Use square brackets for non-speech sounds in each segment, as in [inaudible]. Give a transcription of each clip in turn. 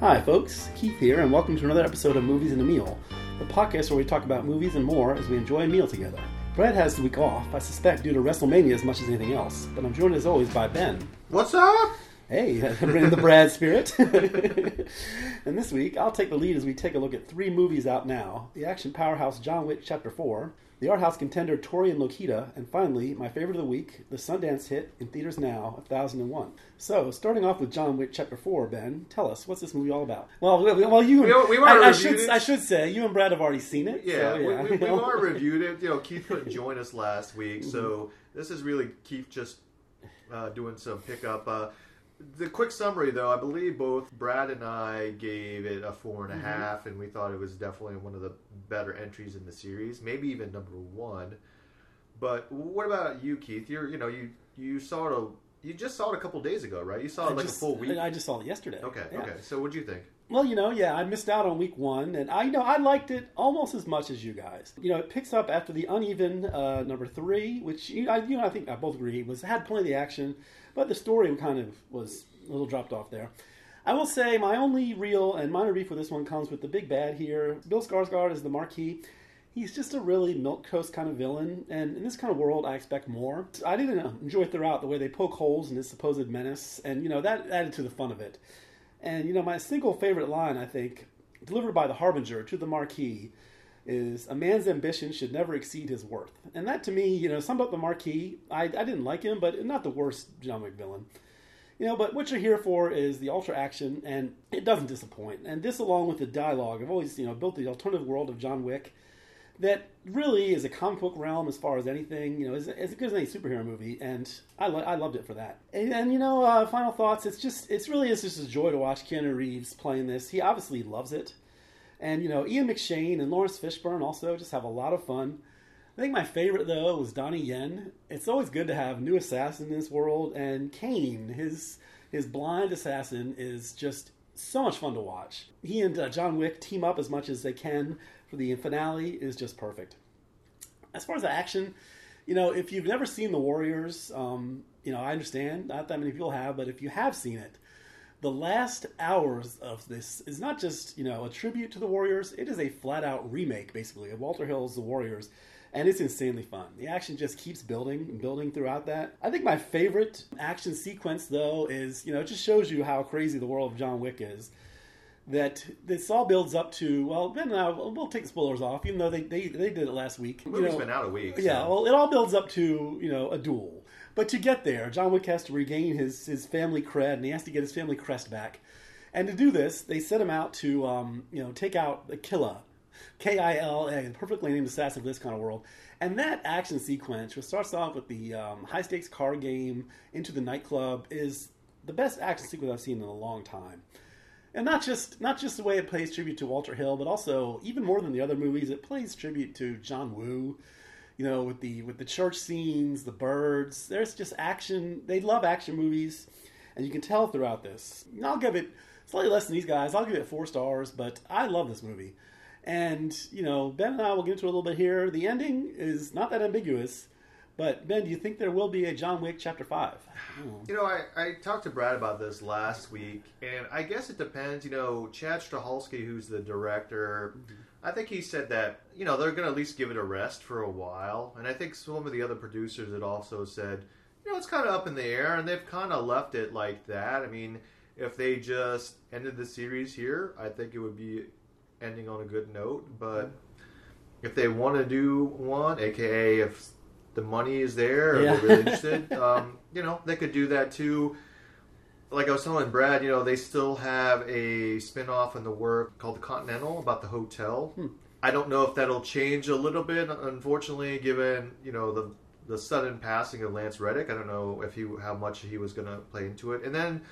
Hi, folks. Keith here, and welcome to another episode of Movies and a Meal, the podcast where we talk about movies and more as we enjoy a meal together. Brad has the week off, I suspect due to WrestleMania as much as anything else, but I'm joined as always by Ben. What's up? Hey, [laughs] bring the Brad spirit. [laughs] and this week, I'll take the lead as we take a look at three movies out now the action powerhouse John Wick Chapter 4, the art house contender Tori and Lokita, and finally, my favorite of the week, the Sundance hit in theaters now, 1001. So, starting off with John Wick Chapter 4, Ben, tell us, what's this movie all about? Well, well you We- we've I, I should, it. I should say, you and Brad have already seen it. Yeah, so, we, we, you know. already reviewed it. You know, Keith couldn't join us last week, so this is really Keith just uh, doing some pickup. Uh, the quick summary, though, I believe both Brad and I gave it a four and a mm-hmm. half, and we thought it was definitely one of the better entries in the series, maybe even number one. But what about you, Keith? You're, you know, you you saw it. A, you just saw it a couple days ago, right? You saw it I like just- a full week. I just saw it yesterday. Okay, Yeah. okay. So what do you think? Well, you know, yeah, I missed out on week one, and I you know I liked it almost as much as you guys. You know, it picks up after the uneven uh, number three, which you know, I, you know I think I both agree was had plenty of the action, but the story kind of was a little dropped off there. I will say my only real and minor beef with this one comes with the big bad here. Bill Skarsgård is the Marquis. He's just a really milk coast kind of villain, and in this kind of world, I expect more. I didn't enjoy throughout the way they poke holes in his supposed menace, and you know that added to the fun of it. And you know, my single favorite line, I think, delivered by the Harbinger to the Marquis, is "A man's ambition should never exceed his worth." And that, to me, you know, summed up the Marquis. I, I didn't like him, but not the worst John Wick villain. You know, but what you're here for is the ultra action, and it doesn't disappoint. And this, along with the dialogue, I've always, you know, built the alternative world of John Wick that really is a comic book realm as far as anything. You know, as, as good as any superhero movie, and I, lo- I loved it for that. And, and you know, uh, final thoughts. It's just, it's really is just a joy to watch Keanu Reeves playing this. He obviously loves it, and you know, Ian McShane and Laurence Fishburne also just have a lot of fun. I think my favorite though was Donnie Yen. It's always good to have new assassin in this world, and Caine, his his blind assassin, is just so much fun to watch. He and uh, John Wick team up as much as they can for the finale is just perfect. As far as the action, you know, if you've never seen The Warriors, um, you know, I understand not that many people have, but if you have seen it, the last hours of this is not just you know a tribute to the Warriors; it is a flat out remake, basically, of Walter Hill's The Warriors, and it's insanely fun. The action just keeps building and building throughout that. I think my favorite action sequence, though, is you know it just shows you how crazy the world of John Wick is. That this all builds up to well, Ben and I we'll take the spoilers off, even though they they, they did it last week. The You know, been out a week. yeah, so- well, it all builds up to you know a duel, but to get there, John Wick has to regain his his family cred, and he has to get his family crest back. And to do this, they set him out to um, you know take out the killer K I L A, the perfectly named assassin for this kind of world. And that action sequence, which starts off with the um, high stakes card game into the nightclub, is the best action sequence I've seen in a long time and not just not just the way it plays tribute to Walter Hill, but also even more than the other movies, it plays tribute to John Woo. You know, with the with the church scenes, the birds. There's just action. They love action movies, and you can tell throughout this. I'll give it slightly less than these guys. I'll give it four stars, but I love this movie. And you know, Ben and I will get into a little bit here. The ending is not that ambiguous. But Ben, do you think there will be a John Wick Chapter Five? You know, I, I talked to Brad about this last week, and I guess it depends. You know, Chad Stahelski, who's the director, mm-hmm. I think he said that, you know, they're going to at least give it a rest for a while. And I think some of the other producers had also said, you know, it's kind of up in the air, and they've kind of left it like that. I mean, if they just ended the series here, I think it would be ending on a good note. But mm-hmm. if they want to do one, aka if the money is there or Yeah. they're really interested, [laughs] um, you know, they could do that too. Like I was telling Brad, you know, they still have a spin off in the work called The Continental about the hotel. I don't know if that'll change a little bit, unfortunately, given, you know, the the sudden passing of Lance Reddick. I don't know if he how much he was going to play into it. And then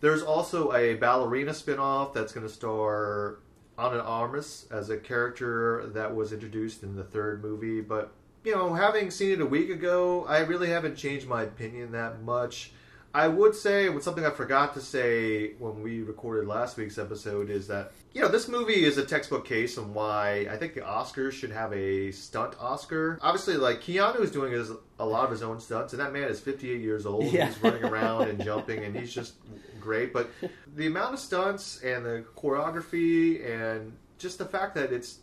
there's also a ballerina spin-off that's going to star Anna Armas as a character that was introduced in the third movie. But, you know, having seen it a week ago, I really haven't changed my opinion that much. I would say, with something I forgot to say when we recorded last week's episode, is that, you know, this movie is a textbook case on why I think the Oscars should have a stunt Oscar. Obviously, like, Keanu is doing his, a lot of his own stunts, and that man is 58 years old. Yeah. He's running around and [laughs] jumping, and he's just great. But the amount of stunts and the choreography and just the fact that it's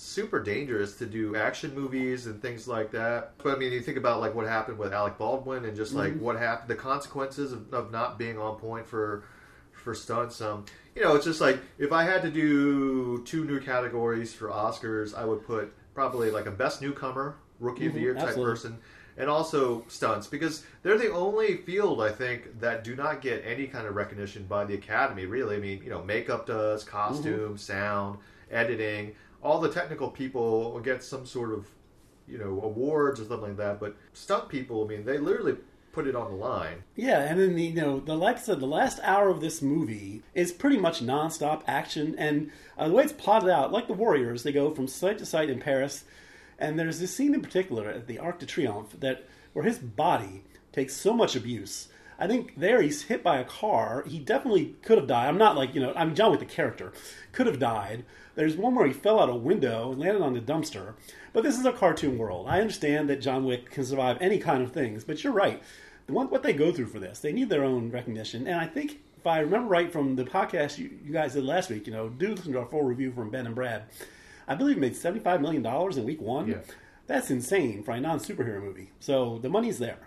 super dangerous to do action movies and things like that. But I mean, you think about like what happened with Alec Baldwin and just like what happened, the consequences of, of not being on point for for stunts. Um, you know, it's just like if I had to do two new categories for Oscars, I would put probably like a best newcomer, rookie of the Mhm, year type absolutely. person, and also stunts because they're the only field I think that do not get any kind of recognition by the Academy. Really, I mean, you know, makeup does, costume, sound, editing, all the technical people will get some sort of you know awards or something like that. But stunt people, I mean, they literally put it on the line. Yeah, and then the you know the like I said, the last hour of this movie is pretty much nonstop action, and uh, the way it's plotted out, like the Warriors, they go from site to site in Paris, and there's this scene in particular at the Arc de Triomphe that where his body takes so much abuse. I think there he's hit by a car. He definitely could have died. I'm not like you know I'm John with the character could have died. There's one where he fell out a window and landed on the dumpster. But this is a cartoon world. I understand that John Wick can survive any kind of things, but you're right what, what they go through for this. They need their own recognition. And I think, if I remember right from the podcast you, you guys did last week, you know, do listen to our full review from Ben and Brad. I believe it made $75 million in week one. Yeah. That's insane for a non superhero movie. So the money's there.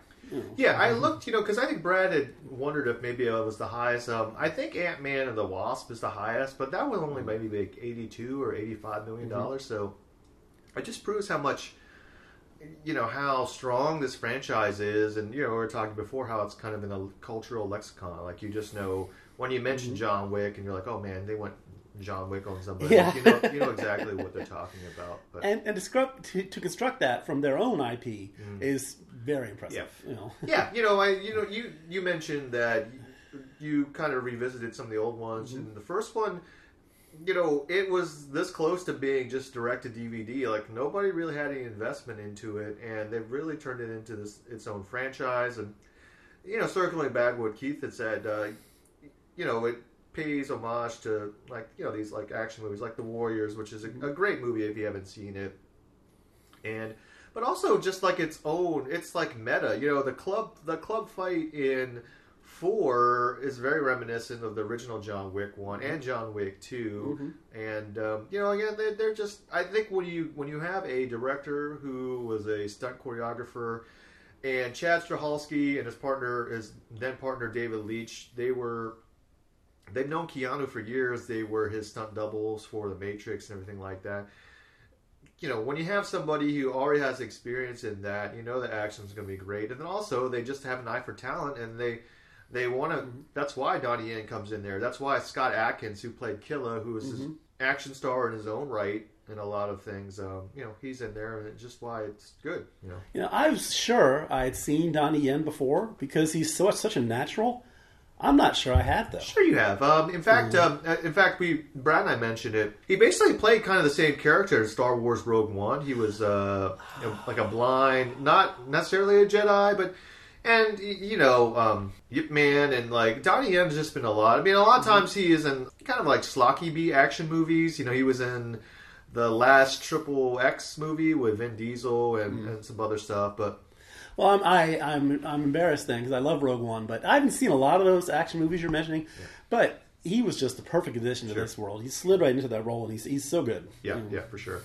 Yeah, I looked, you know, because I think Brad had wondered if maybe it was the highest. Um, I think Ant Man and the Wasp is the highest, but that will only maybe make eighty-two or eighty-five million dollars. So it just proves how much, you know, how strong this franchise is. And you know, we were talking before how it's kind of in a cultural lexicon. Like you just know when you mention John Wick, and you're like, oh man, they went John Wick on somebody. Yeah. You know, you know exactly what they're talking about. But And, and to, scrub, to, to construct that from their own IP is very impressive. You know. yeah, [laughs] you know, I you know you you mentioned that you kind of revisited some of the old ones, and the first one, you know, it was this close to being just direct to DVD. Like nobody really had any investment into it, and they've really turned it into this its own franchise. And you know, circling back what Keith had said, uh, you know, it pays homage to like you know these like action movies like The Warriors, which is a, a great movie if you haven't seen it, and but also just like its own, it's like meta. You know, the club the club fight in four is very reminiscent of the original John Wick one and John Wick 2 and um, you know again they're, they're just I think when you when you have a director who was a stunt choreographer and Chad Stahelski and his partner his then partner David Leitch they were they've known Keanu for years they were his stunt doubles for the Matrix and everything like that you know, when you have somebody who already has experience in that, you know the action's going to be great. And then also, they just have an eye for talent, and they they want to. That's why Donnie Yen comes in there. That's why Scott Adkins, who played Killa, who is an action star in his own right in a lot of things, um, you know, he's in there, and it's just why it's good. You know, You know, I was sure I had seen Donnie Yen before because he's so such a natural. I'm not sure I have though. Sure, you have. Um, in fact, um, uh, in fact, we Brad and I mentioned it. He basically played kind of the same character in Star Wars Rogue One. He was uh, you know, like a blind, not necessarily a Jedi, but and you know, um, Yip Man and like Donnie Yen's just been a lot. I mean, a lot of times he is in kind of like schlocky B action movies. You know, he was in the last Triple X movie with Vin Diesel and, and some other stuff, but. Well, I'm I, I'm I'm embarrassed then because I love Rogue One, but I haven't seen a lot of those action movies you're mentioning. But he was just the perfect addition to this world. He slid right into that role, and he's he's so good. Yeah, know. yeah, for sure.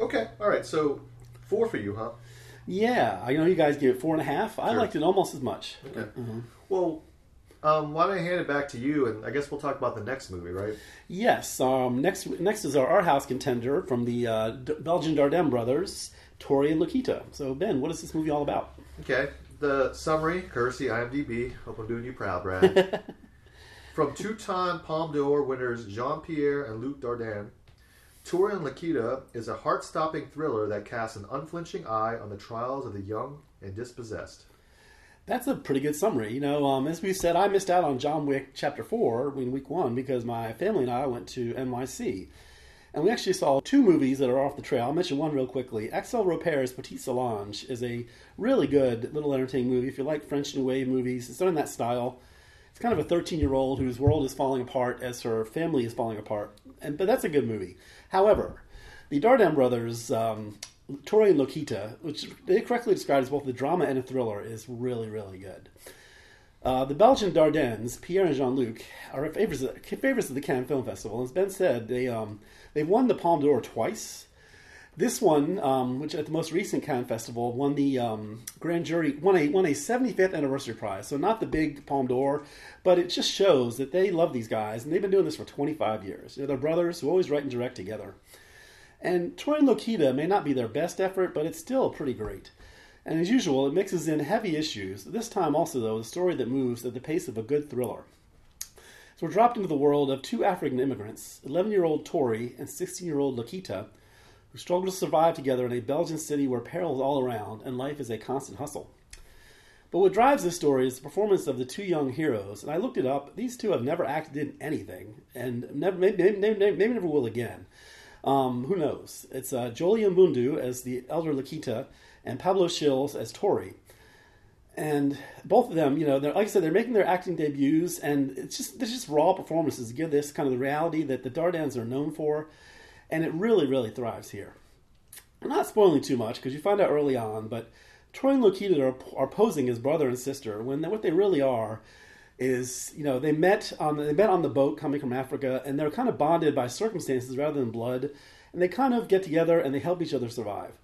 Okay, all right. So four for you, huh? yeah. I know you guys gave it four and a half. I Sure. liked it almost as much. Okay. Well, um, why don't I hand it back to you, and I guess we'll talk about the next movie, right? Yes. Um, next next is our art house contender from the uh, D- Belgian Dardenne brothers, Tori and Lokita. So Ben, what is this movie all about? Okay. The summary, courtesy IMDb. Hope I'm doing you proud, Brad. [laughs] From two-time Palme d'Or winners Jean-Pierre and Luc Dardenne, Tori and Lokita is a heart-stopping thriller that casts an unflinching eye on the trials of the young and dispossessed. That's a pretty good summary. You know, um, as we said, I missed out on John Wick Chapter 4 in week one because my family and I went to NYC. And we actually saw two movies that are off the trail. I'll mention one real quickly. Axelle Ropert's Petite Solange is a really good little entertaining movie. If you like French New Wave movies, it's done in that style. It's kind of a 13 year old whose world is falling apart as her family is falling apart. And But that's a good movie. However, the Dardenne brothers, um, Tori and Lokita, which they correctly described as both a drama and a thriller, is really, really good. Uh, the Belgian Dardennes, Pierre and Jean Luc, are favorites, favorites of the Cannes Film Festival. As Ben said, they um, they've won the Palme d'Or twice. This one, um, which at the most recent Cannes Festival, won the um, grand jury won a won a 75th anniversary prize. So not the big Palme d'Or, but it just shows that they love these guys and they've been doing this for 25 years. They're brothers who always write and direct together. And Tori and Lokita may not be their best effort, but it's still pretty great. And as usual, it mixes in heavy issues, this time also, though, the story that moves at the pace of a good thriller. So we're dropped into the world of two African immigrants, 11 year old Tori and 16 year old Lokita, who struggle to survive together in a Belgian city where peril is all around and life is a constant hustle. But what drives this story is the performance of the two young heroes, and I looked it up. These two have never acted in anything, and never, maybe, maybe, maybe, never will again. Um, who knows? It's uh, Joely Mbundu as the elder Lokita and Pablo Schils as Tori. And both of them, you know, like I said, they're making their acting debuts, and it's just there's just raw performances give this kind of the reality that the Dardennes are known for, and it really, really thrives here. I'm not spoiling too much because you find out early on, but Tori and Lokita are, are posing as brother and sister when what they really are is, you know, they met on they met on the boat coming from Africa, and they're kind of bonded by circumstances rather than blood, and they kind of get together and they help each other survive.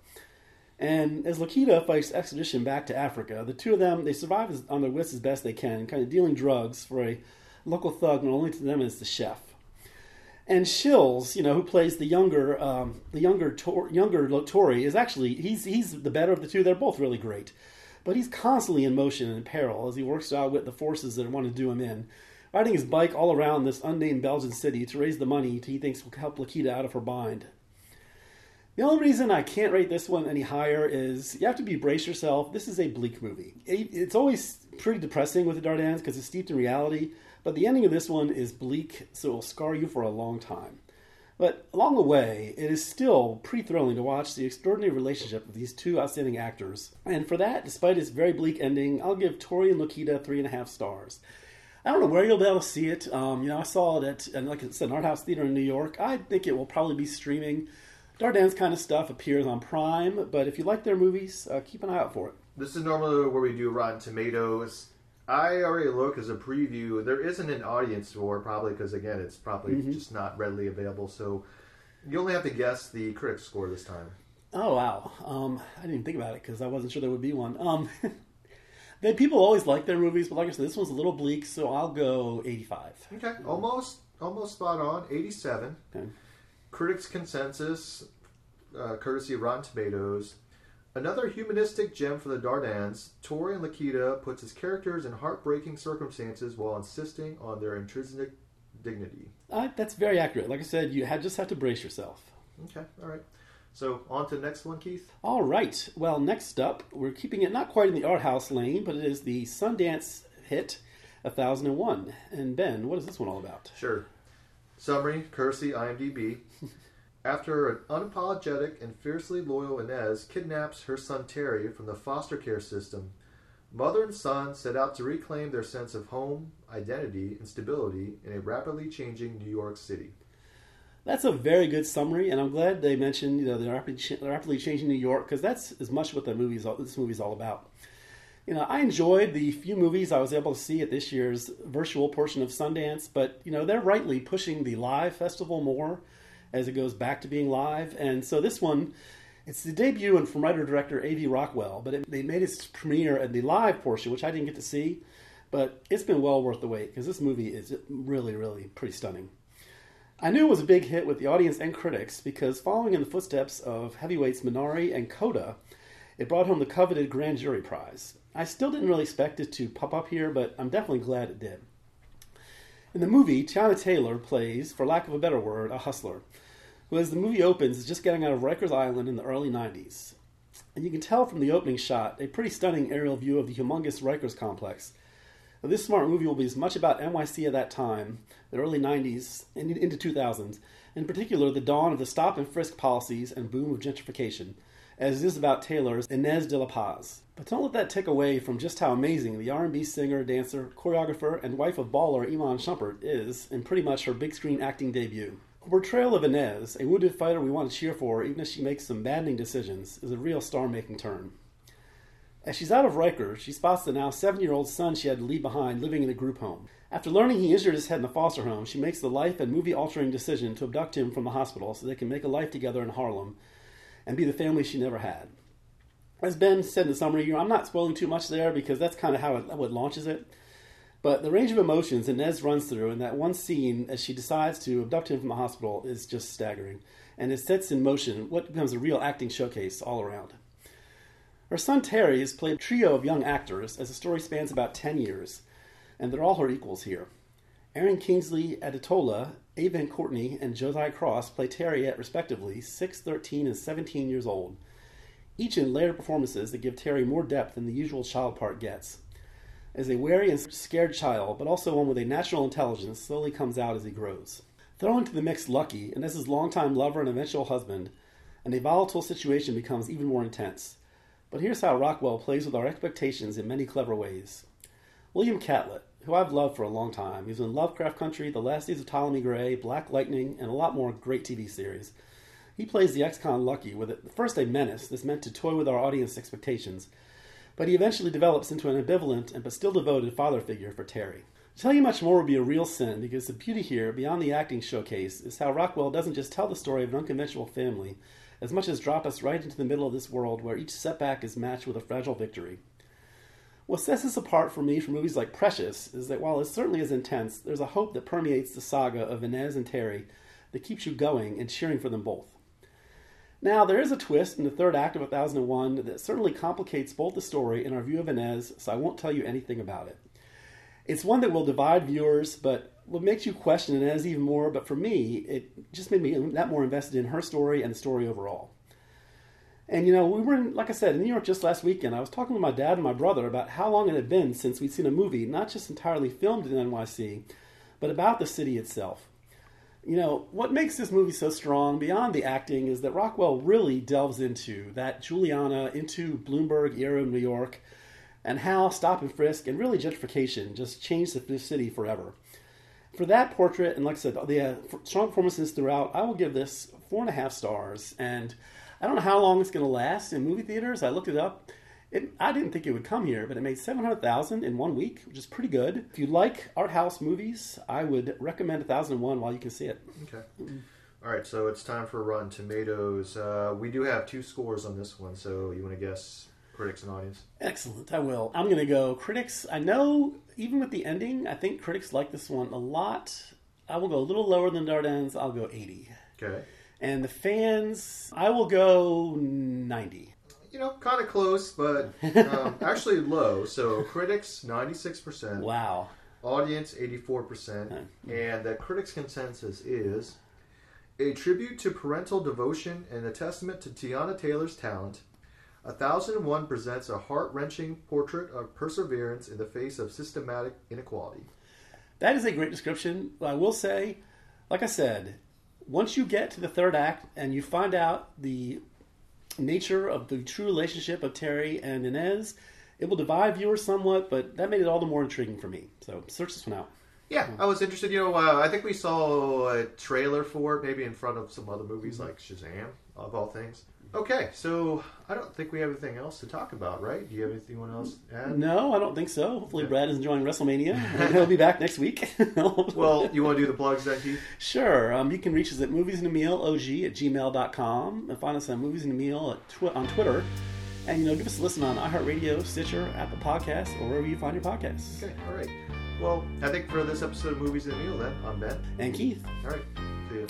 And as Lokita fights expedition back to Africa, the two of them they survive on their wits as best they can, kind of dealing drugs for a local thug known only to them as the chef. And Schils, you know, who plays the younger, um, the younger, Tor- younger Tori, is actually he's he's the better of the two. They're both really great, but he's constantly in motion and in peril as he works out with the forces that want to do him in, riding his bike all around this unnamed Belgian city to raise the money he thinks will help Lokita out of her bind. The only reason I can't rate this one any higher is you have to be brace yourself. This is a bleak movie. It's always pretty depressing with the Dardennes because it's steeped in reality, but the ending of this one is bleak, so it will scar you for a long time. But along the way, it is still pretty thrilling to watch the extraordinary relationship of these two outstanding actors. And for that, despite its very bleak ending, I'll give Tori and Lokita three and a half stars. I don't know where you'll be able to see it. Um, you know, I saw it at, like I said, an art house theater in New York. I think it will probably be streaming Dardennes kind of stuff appears on Prime, but if you like their movies, uh, keep an eye out for it. This is normally where we do Rotten Tomatoes. I already look as a preview. There isn't an audience for probably because again, it's probably mm-hmm. just not readily available. So you only have to guess the critic score this time. Oh wow! Um, I didn't even think about it because I wasn't sure there would be one. Um, [laughs] they people always like their movies, but like I said, this one's a little bleak, so I'll go eighty-five. Okay, almost almost spot on. Eighty-seven. Okay. Critics' consensus, uh, courtesy of Rotten Tomatoes. Another humanistic gem for the Dardennes, Tori and Lokita puts his characters in heartbreaking circumstances while insisting on their intrinsic dignity. Uh, that's very accurate. Like I said, you had, just have to brace yourself. Okay, all right. So on to the next one, Keith. All right. Well, next up, we're keeping it not quite in the art house lane, but it is the Sundance hit, 1001. And Ben, what is this one all about? Sure. Summary, courtesy IMDb. [laughs] After an unapologetic and fiercely loyal Inez kidnaps her son Terry from the foster care system, mother and son set out to reclaim their sense of home, identity, and stability in a rapidly changing New York City. That's a very good summary, and I'm glad they mentioned you know the rapidly, rapidly changing New York because that's as much what the movie's all, this movie's all about you know, I enjoyed the few movies I was able to see at this year's virtual portion of Sundance, but you know, they're rightly pushing the live festival more as it goes back to being live. And so this one, it's the debut and from writer director A.V. Rockwell, but it, they made its premiere at the live portion, which I didn't get to see. But it's been well worth the wait because this movie is really, really pretty stunning. I knew it was a big hit with the audience and critics because following in the footsteps of heavyweights Minari and Coda, it brought home the coveted Grand Jury Prize. I still didn't really expect it to pop up here, but I'm definitely glad it did. In the movie, Teyana Taylor plays, for lack of a better word, a hustler, who, as the movie opens, is just getting out of Rikers Island in the early 90s. And you can tell from the opening shot a pretty stunning aerial view of the humongous Rikers complex. Now, this smart movie will be as much about NYC at that time, the early 90s and into 2000s, in particular the dawn of the stop and frisk policies and boom of gentrification, as it is about Taylor's Inez de la Paz. But don't let that take away from just how amazing the R&B singer, dancer, choreographer, and wife of baller Iman Shumpert is in pretty much her big screen acting debut. Her portrayal of Inez, a wounded fighter we want to cheer for even if she makes some maddening decisions, is a real star-making turn. As she's out of Rikers, she spots the now seven year old son she had to leave behind living in a group home. After learning he injured his head in the foster home, she makes the life and movie altering decision to abduct him from the hospital so they can make a life together in Harlem and be the family she never had. As Ben said in the summary, you know, I'm not spoiling too much there because that's kind of how it, what launches it. But the range of emotions Inez runs through in that one scene as she decides to abduct him from the hospital is just staggering. And it sets in motion what becomes a real acting showcase all around. Her son Terry has played a trio of young actors as the story spans about 10 years, and they're all her equals here. Aaron Kingsley Adetola, Aven Courtney, and Josiah Cross play Terry at respectively 6, 13, and 17 years old, each in layered performances that give Terry more depth than the usual child part gets. As a wary and scared child, but also one with a natural intelligence, slowly comes out as he grows. Throw into the mix Lucky, and as his longtime lover and eventual husband, and a volatile situation becomes even more intense. But here's how Rockwell plays with our expectations in many clever ways. William Catlett, who I've loved for a long time, he's in Lovecraft Country, The Last Days of Ptolemy Gray, Black Lightning, and a lot more great TV series. He plays the ex-con Lucky with at first a menace that's meant to toy with our audience expectations, but he eventually develops into an ambivalent and but still devoted father figure for Terry. To tell you much more would be a real sin because the beauty here, beyond the acting showcase, is how Rockwell doesn't just tell the story of an unconventional family, as much as drop us right into the middle of this world where each setback is matched with a fragile victory. What sets this apart for me from movies like Precious is that while it certainly is intense, there's a hope that permeates the saga of Inez and Terry that keeps you going and cheering for them both. Now, there is a twist in the third act of 1001 that certainly complicates both the story and our view of Inez, so I won't tell you anything about it. It's one that will divide viewers, but what makes you question Inez even more, but for me, it just made me that more invested in her story and the story overall. And you know, we were in, like I said, in New York just last weekend. I was talking to my dad and my brother about how long it had been since we'd seen a movie, not just entirely filmed in NYC, but about the city itself. You know, what makes this movie so strong beyond the acting is that Rockwell really delves into that Giuliani, into Bloomberg era New York, and how stop and frisk and really gentrification just changed the city forever. For that portrait, and like I said, the uh, strong performances throughout, I will give this four and a half stars. And I don't know how long it's going to last in movie theaters. I looked it up. It, I didn't think it would come here, but it made seven hundred thousand in one week, which is pretty good. If you like art house movies, I would recommend thousand one while you can see it. Okay. All right, so it's time for Rotten Tomatoes. Uh, we do have two scores on this one, so you want to guess critics and audience? Excellent. I will. I'm going to go critics. I know, even with the ending, I think critics like this one a lot. I will go a little lower than Dardennes. I'll go 80. Okay. And the fans, I will go 90. You know, kind of close, but um, [laughs] actually low. So critics, 96%. Wow. Audience, 84%. And the critics' consensus is a tribute to parental devotion and a testament to Teyana Taylor's talent. 1001 presents a heart wrenching portrait of perseverance in the face of systematic inequality. That is a great description. I will say, like I said, once you get to the third act and you find out the nature of the true relationship of Terry and Inez, it will divide viewers somewhat, but that made it all the more intriguing for me. So search this one out. Yeah, I was interested. You know, uh, I think we saw a trailer for it, maybe in front of some other movies like Shazam, of all things. Okay, so I don't think we have anything else to talk about, right? Do you have anything else to add? No, I don't think so. Hopefully, Brad is enjoying WrestleMania. [laughs] and He'll be back next week. [laughs] Well, you want to do the plugs then, Keith? Sure. Um, you can reach us at moviesandamilog at gmail.com and find us on Movies and a Meal at tw- on Twitter. And, you know, give us a listen on iHeartRadio, Stitcher, Apple Podcasts, or wherever you find your podcasts. Okay, all right. Well, I think for this episode of Movies and Meal, then, I'm Ben. And Keith. All right, see you.